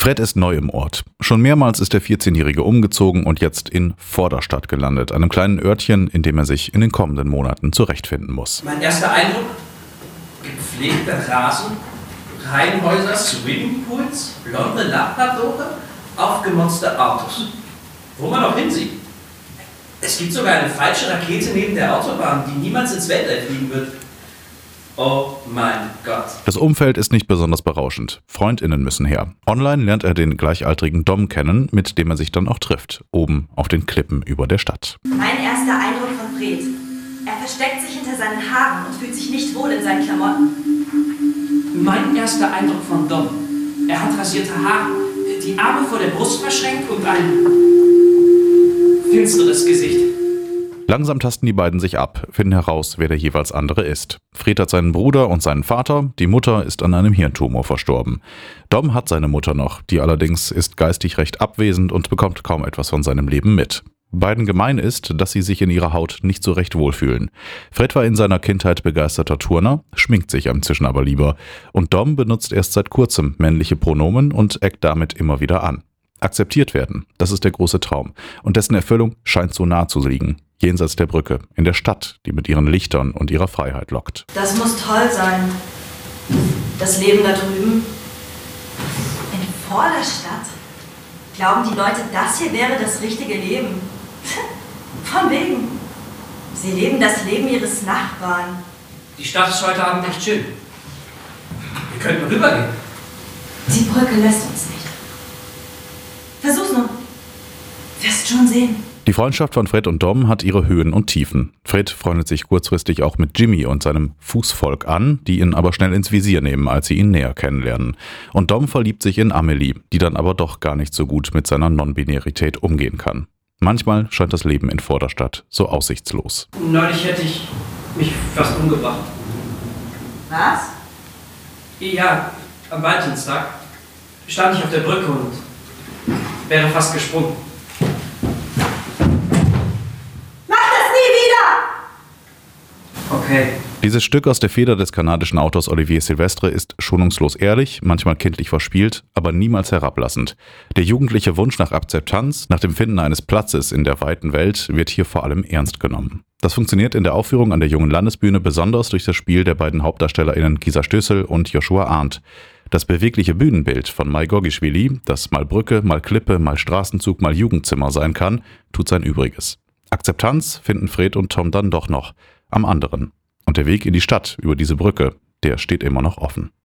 Fred ist neu im Ort. Schon mehrmals ist der 14-Jährige umgezogen und jetzt in Vorderstadt gelandet, einem kleinen Örtchen, in dem er sich in den kommenden Monaten zurechtfinden muss. Mein erster Eindruck: gepflegter Rasen, Reihenhäuser, Swimmingpools, blonde Labradore, aufgemotzte Autos. Wo man auch hinsieht. Es gibt sogar eine falsche Rakete neben der Autobahn, die niemals ins Weltall fliegen wird. Oh mein Gott. Das Umfeld ist nicht besonders berauschend. Freundinnen müssen her. Online lernt er den gleichaltrigen Dom kennen, mit dem er sich dann auch trifft, oben auf den Klippen über der Stadt. Mein erster Eindruck von Fred. Er versteckt sich hinter seinen Haaren und fühlt sich nicht wohl in seinen Klamotten. Mein erster Eindruck von Dom. Er hat rasierte Haare, die Arme vor der Brust verschränkt und ein finsteres Gesicht. Langsam tasten die beiden sich ab, finden heraus, wer der jeweils andere ist. Fred hat seinen Bruder und seinen Vater, die Mutter ist an einem Hirntumor verstorben. Dom hat seine Mutter noch, die allerdings ist geistig recht abwesend und bekommt kaum etwas von seinem Leben mit. Beiden gemein ist, dass sie sich in ihrer Haut nicht so recht wohlfühlen. Fred war in seiner Kindheit begeisterter Turner, schminkt sich inzwischen aber lieber. Und Dom benutzt erst seit kurzem männliche Pronomen und eckt damit immer wieder an. Akzeptiert werden, das ist der große Traum. Und dessen Erfüllung scheint so nah zu liegen jenseits der Brücke, in der Stadt, die mit ihren Lichtern und ihrer Freiheit lockt. Das muss toll sein. Das Leben da drüben. In Vorderstadt. Glauben die Leute, das hier wäre das richtige Leben? Von wegen. Sie leben das Leben ihres Nachbarn. Die Stadt ist heute Abend echt schön. Wir könnten rübergehen. Die Brücke lässt uns nicht. Versuch's nur. Wirst schon sehen. Die Freundschaft von Fred und Dom hat ihre Höhen und Tiefen. Fred freundet sich kurzfristig auch mit Jimmy und seinem Fußvolk an, die ihn aber schnell ins Visier nehmen, als sie ihn näher kennenlernen. Und Dom verliebt sich in Amelie, die dann aber doch gar nicht so gut mit seiner Non-Binarität umgehen kann. Manchmal scheint das Leben in Vorderstadt so aussichtslos. Neulich hätte ich mich fast umgebracht. Was? Ja, am Valentinstag stand ich auf der Brücke und wäre fast gesprungen. Dieses Stück aus der Feder des kanadischen Autors Olivier Silvestre ist schonungslos ehrlich, manchmal kindlich verspielt, aber niemals herablassend. Der jugendliche Wunsch nach Akzeptanz, nach dem Finden eines Platzes in der weiten Welt wird hier vor allem ernst genommen. Das funktioniert in der Aufführung an der Jungen Landesbühne besonders durch das Spiel der beiden HauptdarstellerInnen Gisa Stößel und Joshua Arndt. Das bewegliche Bühnenbild von Mai Gogischwili, das mal Brücke, mal Klippe, mal Straßenzug, mal Jugendzimmer sein kann, tut sein Übriges. Akzeptanz finden Fred und Tom dann doch noch am anderen. Und der Weg in die Stadt über diese Brücke, der steht immer noch offen.